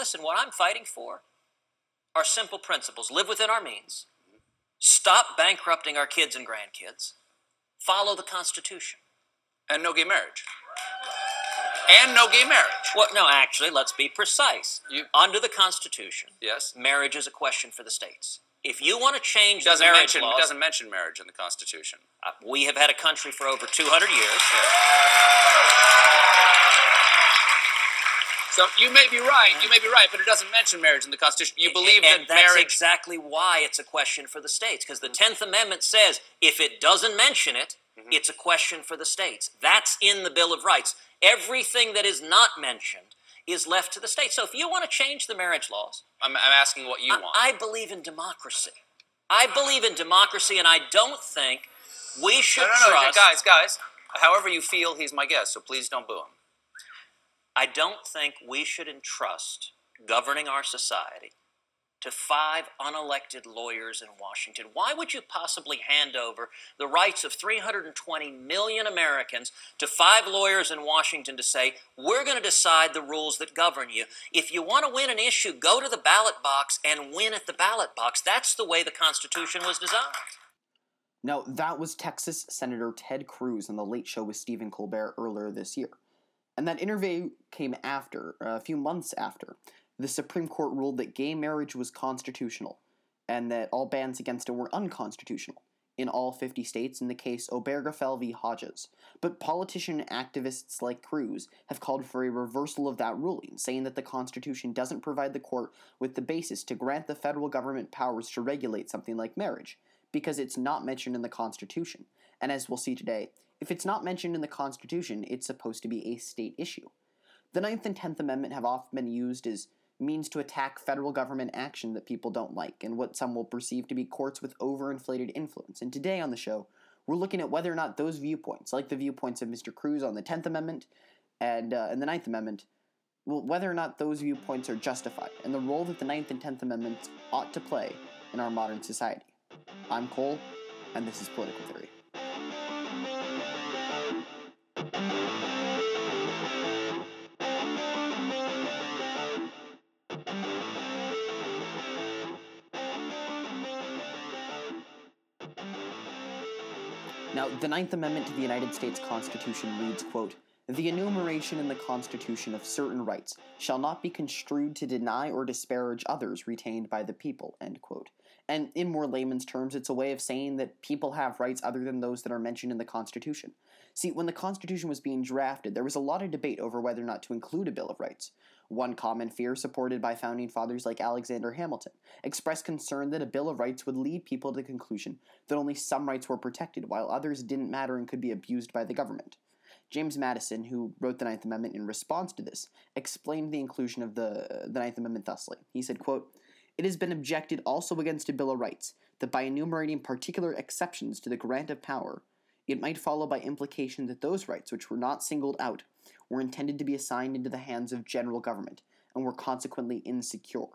listen, what I'm fighting for are simple principles. Live within our means. Stop bankrupting our kids and grandkids. Follow the Constitution. And no gay marriage. And no gay marriage. Well, no, actually, let's be precise. You- Under the Constitution, Yes. marriage is a question for the states. If you want to change Doesn't marriage mention laws, doesn't mention marriage in the Constitution. uh, we have had a country for over 200 years. So you may be right. You may be right, but it doesn't mention marriage in the Constitution. You believe and that that's marriage. exactly why it's a question for the states because the 10th amendment says if it doesn't mention it Mm-hmm. it's a question for the states that's in the bill of rights everything that is not mentioned is left to the states so if you want to change the marriage laws I'm, I'm asking what you I, want. I believe in democracy i believe in democracy and i don't think we should no, no, no, trust guys, guys. However you feel, he's my guest, so please don't boo him. I don't think we should entrust governing our society to five unelected lawyers in Washington. Why would you possibly hand over the rights of 320 million Americans to five lawyers in Washington to say, we're going to decide the rules that govern you? If you want to win an issue, go to the ballot box and win at the ballot box. That's the way the Constitution was designed. Now, that was Texas Senator Ted Cruz on The Late Show with Stephen Colbert earlier this year. And that interview came after, uh, a few months after, the Supreme Court ruled that gay marriage was constitutional and that all bans against it were unconstitutional in all 50 states in the case Obergefell v. Hodges. But politician activists like Cruz have called for a reversal of that ruling, saying that the Constitution doesn't provide the court with the basis to grant the federal government powers to regulate something like marriage, because it's not mentioned in the Constitution. And as we'll see today, if it's not mentioned in the Constitution, it's supposed to be a state issue. The Ninth and Tenth Amendment have often been used as means to attack federal government action that people don't like and what some will perceive to be courts with overinflated influence. And today on the show, we're looking at whether or not those viewpoints, like the viewpoints of Mr. Cruz on the Tenth Amendment and uh, and the Ninth Amendment, well, whether or not those viewpoints are justified and the role that the Ninth and Tenth Amendments ought to play in our modern society. I'm Cole, and this is Political Theory. Now, the Ninth Amendment to the United States Constitution reads, quote, The enumeration in the Constitution of certain rights shall not be construed to deny or disparage others retained by the people, end quote. And in more layman's terms, it's a way of saying that people have rights other than those that are mentioned in the Constitution. See, when the Constitution was being drafted, there was a lot of debate over whether or not to include a Bill of Rights. One common fear, supported by founding fathers like Alexander Hamilton, expressed concern that a Bill of Rights would lead people to the conclusion that only some rights were protected, while others didn't matter and could be abused by the government. James Madison, who wrote the Ninth Amendment in response to this, explained the inclusion of the, the Ninth Amendment thusly. He said, quote, It has been objected also against a Bill of Rights that by enumerating particular exceptions to the grant of power, it might follow by implication that those rights which were not singled out were intended to be assigned into the hands of general government and were consequently insecure.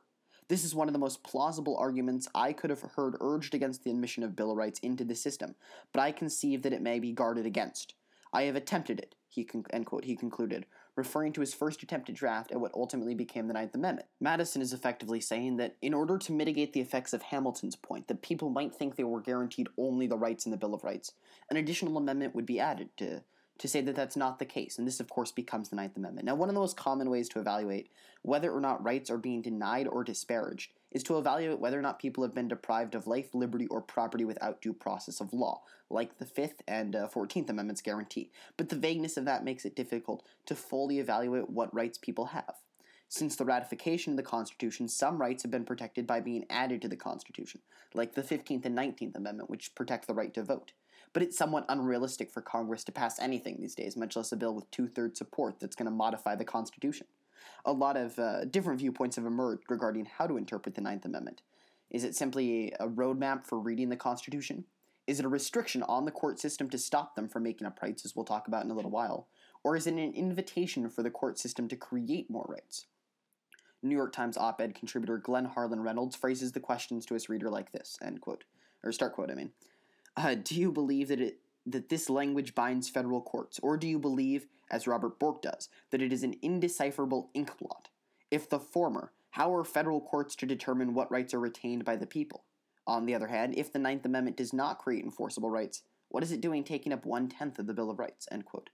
This is one of the most plausible arguments I could have heard urged against the admission of Bill of Rights into the system, but I conceive that it may be guarded against. I have attempted it, he con- quote, he concluded, referring to his first attempted draft at what ultimately became the Ninth Amendment. Madison is effectively saying that in order to mitigate the effects of Hamilton's point that people might think they were guaranteed only the rights in the Bill of Rights, an additional amendment would be added to to say that that's not the case, and this, of course, becomes the Ninth Amendment. Now, one of the most common ways to evaluate whether or not rights are being denied or disparaged is to evaluate whether or not people have been deprived of life, liberty, or property without due process of law, like the Fifth and uh, Fourteenth Amendments guarantee. But the vagueness of that makes it difficult to fully evaluate what rights people have. Since the ratification of the Constitution, some rights have been protected by being added to the Constitution, like the 15th and 19th Amendment, which protect the right to vote but it's somewhat unrealistic for Congress to pass anything these days, much less a bill with two thirds support that's going to modify the Constitution. A lot of uh, different viewpoints have emerged regarding how to interpret the Ninth Amendment. Is it simply a roadmap for reading the Constitution? Is it a restriction on the court system to stop them from making up rights, as we'll talk about in a little while? Or is it an invitation for the court system to create more rights? New York Times op ed contributor Glenn Harlan Reynolds phrases the questions to his reader like this end quote. Or start quote, I mean. Uh, do you believe that it that this language binds federal courts, or do you believe, as Robert Bork does, that it is an indecipherable ink blot? If the former, how are federal courts to determine what rights are retained by the people? On the other hand, if the Ninth Amendment does not create enforceable rights, what is it doing taking up one tenth of the Bill of Rights? End quote.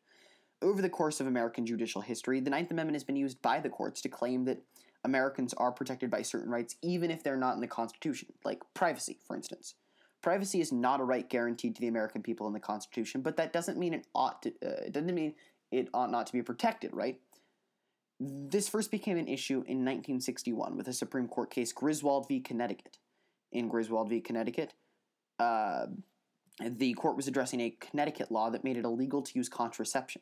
Over the course of American judicial history, the Ninth Amendment has been used by the courts to claim that Americans are protected by certain rights even if they're not in the Constitution, like privacy, for instance. Privacy is not a right guaranteed to the American people in the Constitution, but that doesn't mean it ought to. Uh, it doesn't mean it ought not to be protected, right? This first became an issue in 1961 with a Supreme Court case, Griswold v. Connecticut. In Griswold v. Connecticut, uh, the court was addressing a Connecticut law that made it illegal to use contraception.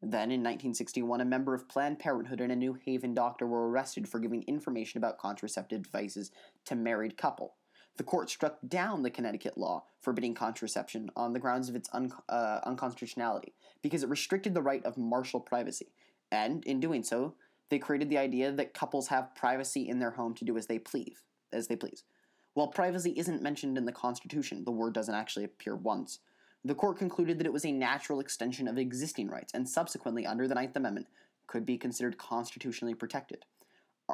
Then, in 1961, a member of Planned Parenthood and a New Haven doctor were arrested for giving information about contraceptive devices to married couple. The court struck down the Connecticut law forbidding contraception on the grounds of its un- uh, unconstitutionality because it restricted the right of marital privacy, and in doing so, they created the idea that couples have privacy in their home to do as they please. As they please. While privacy isn't mentioned in the Constitution, the word doesn't actually appear once. The court concluded that it was a natural extension of existing rights, and subsequently, under the Ninth Amendment, could be considered constitutionally protected.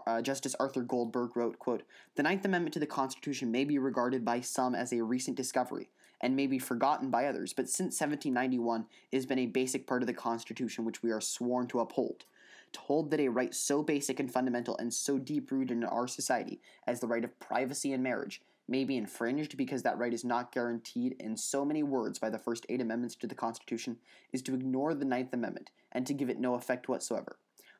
Uh, Justice Arthur Goldberg wrote, quote, The Ninth Amendment to the Constitution may be regarded by some as a recent discovery, and may be forgotten by others, but since 1791 it has been a basic part of the Constitution which we are sworn to uphold. To hold that a right so basic and fundamental and so deep rooted in our society as the right of privacy and marriage may be infringed because that right is not guaranteed in so many words by the first eight amendments to the Constitution is to ignore the Ninth Amendment and to give it no effect whatsoever.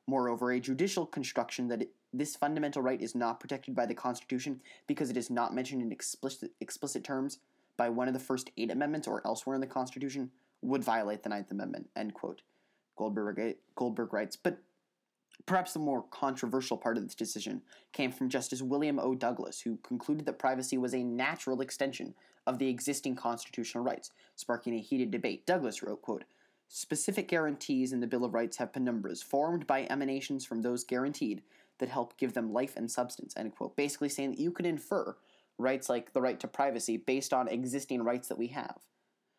Moreover, a judicial construction that it, this fundamental right is not protected by the Constitution because it is not mentioned in explicit, explicit terms by one of the first eight amendments or elsewhere in the Constitution would violate the Ninth Amendment. End quote. Goldberg, Goldberg writes, but Perhaps the more controversial part of this decision came from Justice William O. Douglas, who concluded that privacy was a natural extension of the existing constitutional rights, sparking a heated debate. Douglas wrote, quote, Specific guarantees in the Bill of Rights have penumbras formed by emanations from those guaranteed that help give them life and substance, end quote. Basically saying that you could infer rights like the right to privacy based on existing rights that we have.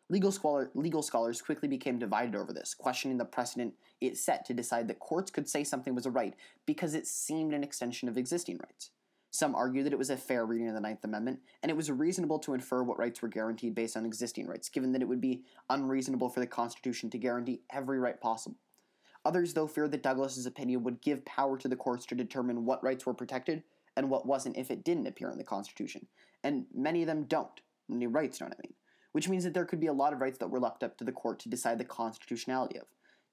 Legal, legal scholars quickly became divided over this, questioning the precedent it set to decide that courts could say something was a right because it seemed an extension of existing rights. Some argue that it was a fair reading of the Ninth Amendment, and it was reasonable to infer what rights were guaranteed based on existing rights, given that it would be unreasonable for the Constitution to guarantee every right possible. Others, though, feared that Douglas's opinion would give power to the courts to determine what rights were protected and what wasn't if it didn't appear in the Constitution. And many of them don't. Many rights don't, I mean which means that there could be a lot of rights that were left up to the court to decide the constitutionality of.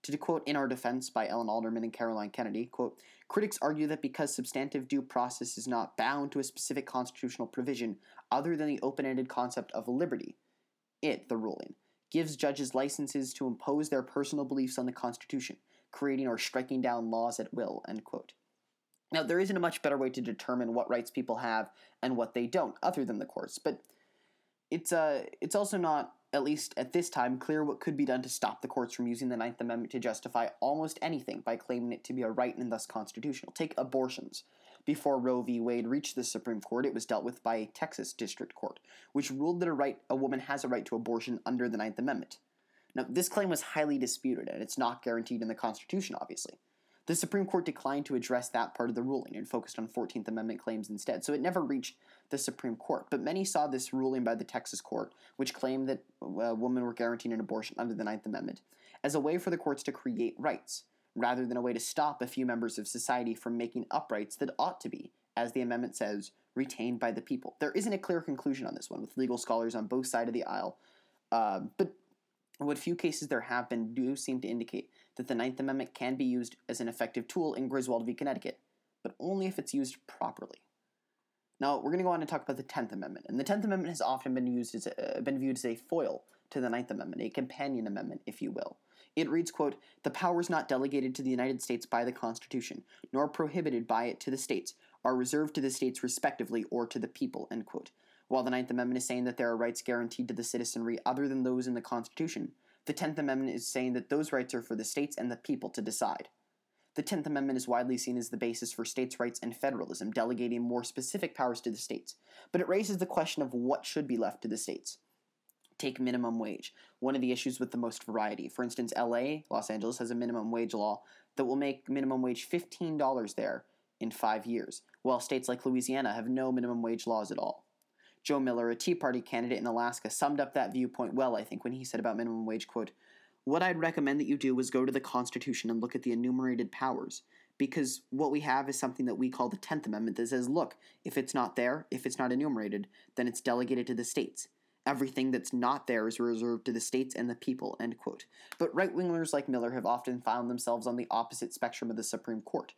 To quote In Our Defense by Ellen Alderman and Caroline Kennedy, quote, critics argue that because substantive due process is not bound to a specific constitutional provision other than the open-ended concept of liberty, it, the ruling, gives judges licenses to impose their personal beliefs on the Constitution, creating or striking down laws at will, end quote. Now, there isn't a much better way to determine what rights people have and what they don't, other than the courts, but it's uh, it's also not, at least at this time, clear what could be done to stop the courts from using the Ninth Amendment to justify almost anything by claiming it to be a right and thus constitutional. Take abortions. Before Roe v. Wade reached the Supreme Court, it was dealt with by a Texas district court, which ruled that a right a woman has a right to abortion under the Ninth Amendment. Now, this claim was highly disputed, and it's not guaranteed in the Constitution, obviously. The Supreme Court declined to address that part of the ruling and focused on 14th Amendment claims instead, so it never reached the Supreme Court. But many saw this ruling by the Texas court, which claimed that uh, women were guaranteed an abortion under the Ninth Amendment, as a way for the courts to create rights, rather than a way to stop a few members of society from making up rights that ought to be, as the amendment says, retained by the people. There isn't a clear conclusion on this one, with legal scholars on both sides of the aisle, uh, but what few cases there have been do seem to indicate that the Ninth Amendment can be used as an effective tool in Griswold v. Connecticut, but only if it's used properly. Now we're going to go on and talk about the Tenth Amendment, and the Tenth Amendment has often been used as a, uh, been viewed as a foil to the Ninth Amendment, a companion amendment, if you will. It reads, quote, The powers not delegated to the United States by the Constitution, nor prohibited by it to the states, are reserved to the states respectively or to the people, end quote. While the Ninth Amendment is saying that there are rights guaranteed to the citizenry other than those in the Constitution, the Tenth Amendment is saying that those rights are for the states and the people to decide. The Tenth Amendment is widely seen as the basis for states' rights and federalism, delegating more specific powers to the states. But it raises the question of what should be left to the states. Take minimum wage, one of the issues with the most variety. For instance, LA, Los Angeles, has a minimum wage law that will make minimum wage $15 there in five years, while states like Louisiana have no minimum wage laws at all. Joe Miller, a Tea Party candidate in Alaska, summed up that viewpoint well, I think, when he said about minimum wage, quote, What I'd recommend that you do is go to the Constitution and look at the enumerated powers, because what we have is something that we call the 10th Amendment that says, look, if it's not there, if it's not enumerated, then it's delegated to the states. Everything that's not there is reserved to the states and the people, end quote. But right wingers like Miller have often found themselves on the opposite spectrum of the Supreme Court.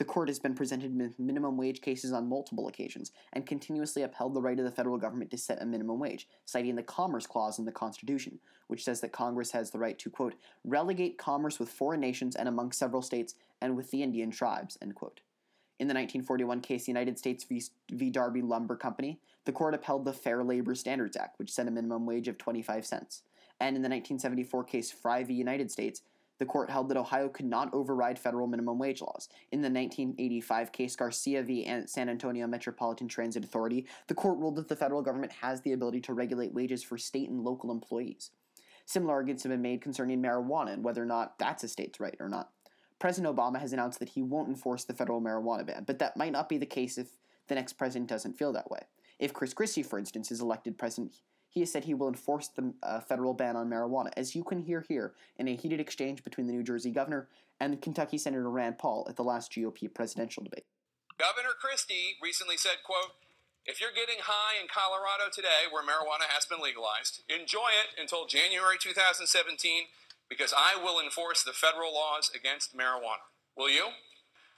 The court has been presented with minimum wage cases on multiple occasions and continuously upheld the right of the federal government to set a minimum wage, citing the Commerce Clause in the Constitution, which says that Congress has the right to, quote, relegate commerce with foreign nations and among several states and with the Indian tribes, end quote. In the 1941 case United States v. Darby Lumber Company, the court upheld the Fair Labor Standards Act, which set a minimum wage of 25 cents. And in the 1974 case Fry v. United States, the court held that Ohio could not override federal minimum wage laws. In the 1985 case Garcia v. San Antonio Metropolitan Transit Authority, the court ruled that the federal government has the ability to regulate wages for state and local employees. Similar arguments have been made concerning marijuana and whether or not that's a state's right or not. President Obama has announced that he won't enforce the federal marijuana ban, but that might not be the case if the next president doesn't feel that way. If Chris Christie, for instance, is elected president, he has said he will enforce the uh, federal ban on marijuana, as you can hear here in a heated exchange between the New Jersey governor and Kentucky Senator Rand Paul at the last GOP presidential debate. Governor Christie recently said, quote, if you're getting high in Colorado today, where marijuana has been legalized, enjoy it until January 2017 because I will enforce the federal laws against marijuana. Will you?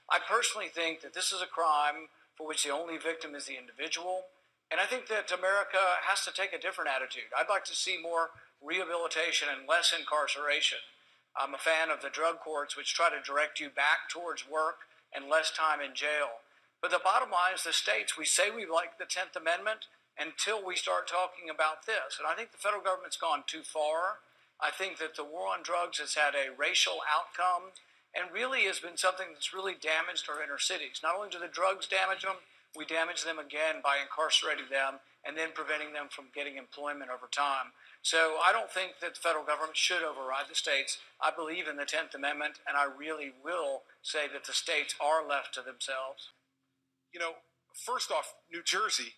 I personally think that this is a crime for which the only victim is the individual and I think that America has to take a different attitude. I'd like to see more rehabilitation and less incarceration. I'm a fan of the drug courts, which try to direct you back towards work and less time in jail. But the bottom line is the states, we say we like the 10th Amendment until we start talking about this. And I think the federal government's gone too far. I think that the war on drugs has had a racial outcome and really has been something that's really damaged our inner cities. Not only do the drugs damage them, we damage them again by incarcerating them and then preventing them from getting employment over time. So I don't think that the federal government should override the states. I believe in the 10th Amendment, and I really will say that the states are left to themselves. You know, first off, New Jersey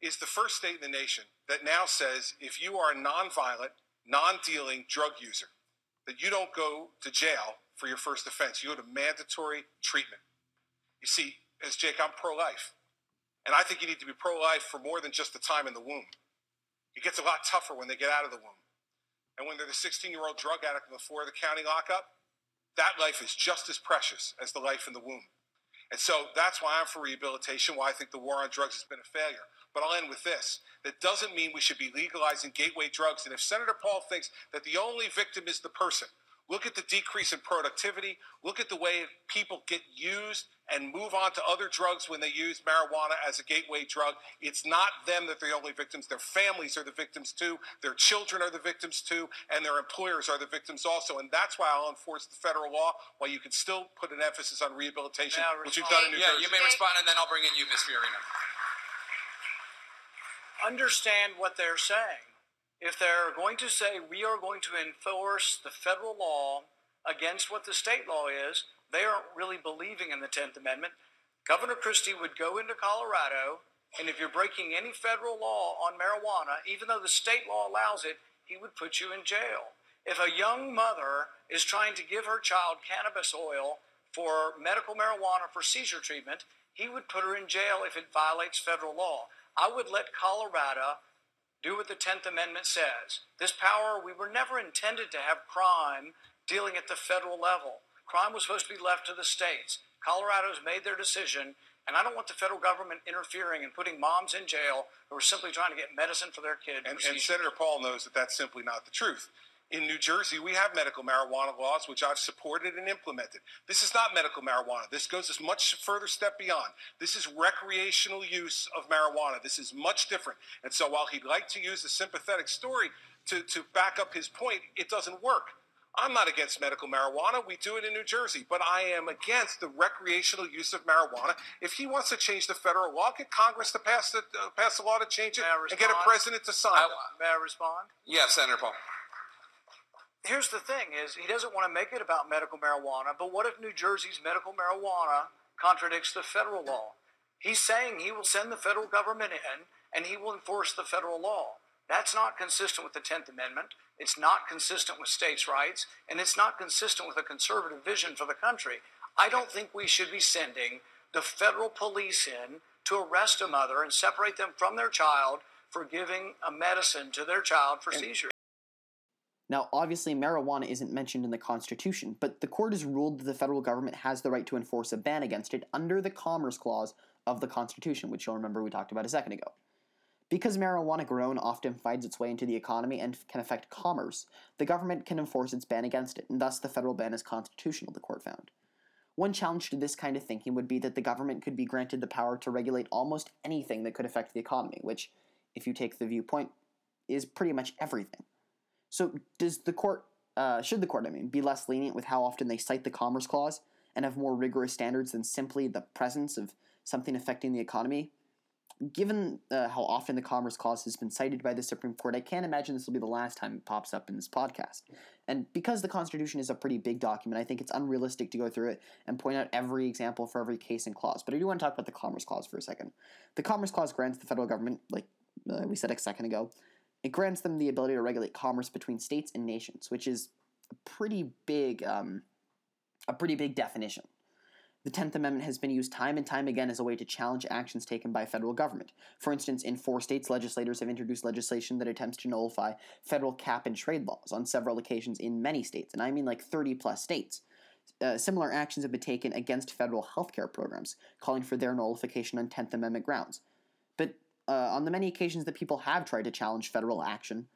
is the first state in the nation that now says if you are a nonviolent, non dealing drug user, that you don't go to jail for your first offense. You go to mandatory treatment. You see, as Jake, I'm pro life. And I think you need to be pro life for more than just the time in the womb. It gets a lot tougher when they get out of the womb. And when they're the 16 year old drug addict of the county lockup, that life is just as precious as the life in the womb. And so that's why I'm for rehabilitation, why I think the war on drugs has been a failure. But I'll end with this. That doesn't mean we should be legalizing gateway drugs. And if Senator Paul thinks that the only victim is the person, Look at the decrease in productivity. Look at the way people get used and move on to other drugs when they use marijuana as a gateway drug. It's not them that are the only victims. Their families are the victims too. Their children are the victims too. And their employers are the victims also. And that's why I'll enforce the federal law while you can still put an emphasis on rehabilitation, which you've done in New yeah, Jersey. you may respond and then I'll bring in you, Ms. Fiorina. Understand what they're saying if they're going to say we are going to enforce the federal law against what the state law is, they aren't really believing in the 10th Amendment. Governor Christie would go into Colorado, and if you're breaking any federal law on marijuana, even though the state law allows it, he would put you in jail. If a young mother is trying to give her child cannabis oil for medical marijuana for seizure treatment, he would put her in jail if it violates federal law. I would let Colorado do what the 10th Amendment says. This power, we were never intended to have crime dealing at the federal level. Crime was supposed to be left to the states. Colorado's made their decision, and I don't want the federal government interfering and putting moms in jail who are simply trying to get medicine for their kid. And, and Senator Paul knows that that's simply not the truth in New Jersey, we have medical marijuana laws, which I've supported and implemented. This is not medical marijuana. This goes a much further step beyond. This is recreational use of marijuana. This is much different. And so while he'd like to use a sympathetic story to, to back up his point, it doesn't work. I'm not against medical marijuana. We do it in New Jersey, but I am against the recreational use of marijuana. If he wants to change the federal law, get Congress to pass the uh, pass a law to change it and get a president to sign I, it. May I respond? Yes, Senator Paul here's the thing is he doesn't want to make it about medical marijuana but what if new jersey's medical marijuana contradicts the federal law. He's saying he will send the federal government in and he will enforce the federal law. That's not consistent with the 10th Amendment. It's not consistent with states' rights, and it's not consistent with a conservative vision for the country. I don't think we should be sending the federal police in to arrest a mother and separate them from their child for giving a medicine to their child for seizures. Now, obviously, marijuana isn't mentioned in the Constitution, but the court has ruled that the federal government has the right to enforce a ban against it under the Commerce Clause of the Constitution, which you'll remember we talked about a second ago. Because marijuana grown often finds its way into the economy and can affect commerce, the government can enforce its ban against it, and thus the federal ban is constitutional, the court found. One challenge to this kind of thinking would be that the government could be granted the power to regulate almost anything that could affect the economy, which, if you take the viewpoint, is pretty much everything. So, does the court, uh, should the court, I mean, be less lenient with how often they cite the Commerce Clause and have more rigorous standards than simply the presence of something affecting the economy? Given uh, how often the Commerce Clause has been cited by the Supreme Court, I can't imagine this will be the last time it pops up in this podcast. And because the Constitution is a pretty big document, I think it's unrealistic to go through it and point out every example for every case and clause. But I do want to talk about the Commerce Clause for a second. The Commerce Clause grants the federal government, like uh, we said a second ago, it grants them the ability to regulate commerce between states and nations, which is a pretty big, um, a pretty big definition. The Tenth Amendment has been used time and time again as a way to challenge actions taken by federal government. For instance, in four states, legislators have introduced legislation that attempts to nullify federal cap and trade laws on several occasions in many states, and I mean like 30 plus states. Uh, similar actions have been taken against federal healthcare programs, calling for their nullification on Tenth Amendment grounds. But uh, on the many occasions that people have tried to challenge federal action,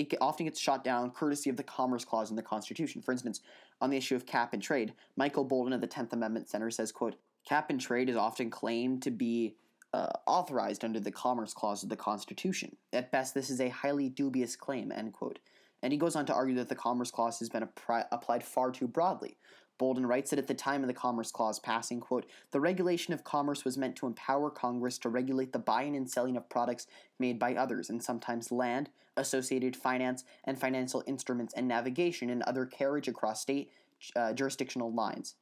it often gets shot down courtesy of the Commerce Clause in the Constitution. For instance, on the issue of cap and trade, Michael Boldin of the Tenth Amendment Center says, quote, cap and trade is often claimed to be uh, authorized under the Commerce Clause of the Constitution. At best, this is a highly dubious claim, end quote. And he goes on to argue that the Commerce Clause has been appri- applied far too broadly. Boldin writes that at the time of the Commerce Clause passing, quote, the regulation of commerce was meant to empower Congress to regulate the buying and selling of products made by others, and sometimes land, associated finance and financial instruments, and navigation and other carriage across state uh, jurisdictional lines.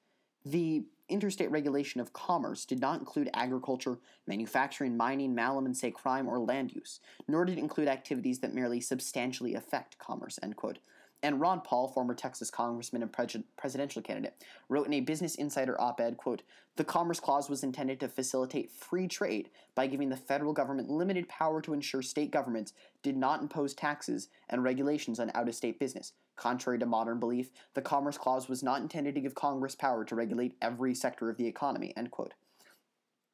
The interstate regulation of commerce did not include agriculture, manufacturing, mining, malum in se crime, or land use, nor did it include activities that merely substantially affect commerce, end quote. And Ron Paul, former Texas congressman and pre- presidential candidate, wrote in a Business Insider op-ed, quote, "The Commerce Clause was intended to facilitate free trade by giving the federal government limited power to ensure state governments did not impose taxes and regulations on out-of-state business. Contrary to modern belief, the Commerce Clause was not intended to give Congress power to regulate every sector of the economy." End quote.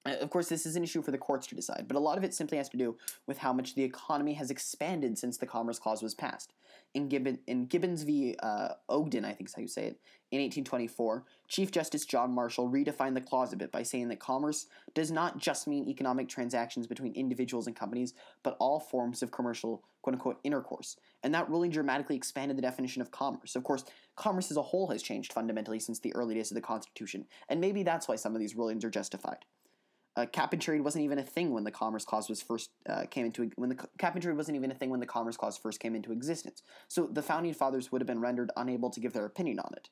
Uh, of course, this is an issue for the courts to decide, but a lot of it simply has to do with how much the economy has expanded since the Commerce Clause was passed. In, Gibbon, in Gibbons v. Uh, Ogden, I think is how you say it, in 1824, Chief Justice John Marshall redefined the clause a bit by saying that commerce does not just mean economic transactions between individuals and companies, but all forms of commercial quote unquote intercourse. And that ruling dramatically expanded the definition of commerce. Of course, commerce as a whole has changed fundamentally since the early days of the Constitution, and maybe that's why some of these rulings are justified uh, cap and trade wasn't even a thing when the Commerce Clause was first uh, came into when the cap and trade wasn't even a thing when the Commerce Clause first came into existence. So the founding fathers would have been rendered unable to give their opinion on it.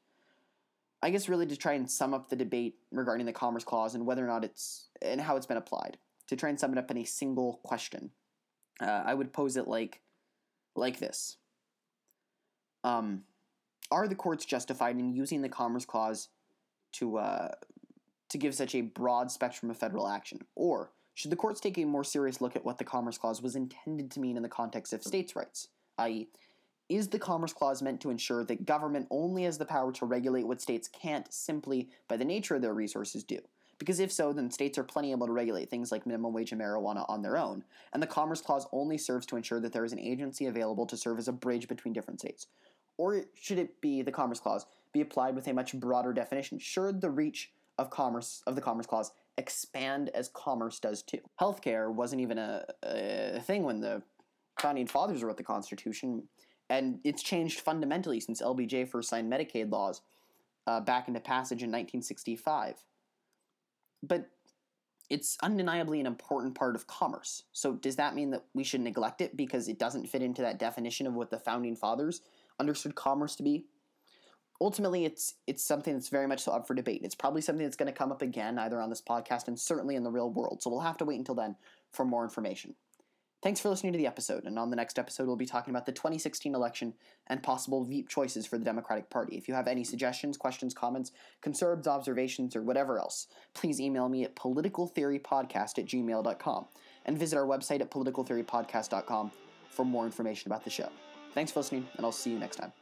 I guess really to try and sum up the debate regarding the Commerce Clause and whether or not it's and how it's been applied. To try and sum it up in a single question, uh, I would pose it like like this. Um, are the courts justified in using the Commerce Clause to uh, to give such a broad spectrum of federal action? Or should the courts take a more serious look at what the Commerce Clause was intended to mean in the context of states' rights? I.e., is the Commerce Clause meant to ensure that government only has the power to regulate what states can't simply, by the nature of their resources, do? Because if so, then states are plenty able to regulate things like minimum wage and marijuana on their own, and the Commerce Clause only serves to ensure that there is an agency available to serve as a bridge between different states. Or should it be, the Commerce Clause, be applied with a much broader definition? Should the reach of commerce of the Commerce Clause expand as commerce does too. Healthcare wasn't even a, a thing when the founding fathers wrote the Constitution, and it's changed fundamentally since LBJ first signed Medicaid laws uh, back into passage in 1965. But it's undeniably an important part of commerce. So does that mean that we should neglect it because it doesn't fit into that definition of what the founding fathers understood commerce to be? Ultimately it's it's something that's very much so up for debate. It's probably something that's going to come up again either on this podcast and certainly in the real world. So we'll have to wait until then for more information. Thanks for listening to the episode, and on the next episode, we'll be talking about the 2016 election and possible Veep choices for the Democratic Party. If you have any suggestions, questions, comments, concerns, observations, or whatever else, please email me at politicaltheorypodcast at gmail.com and visit our website at politicaltheorypodcast.com for more information about the show. Thanks for listening, and I'll see you next time.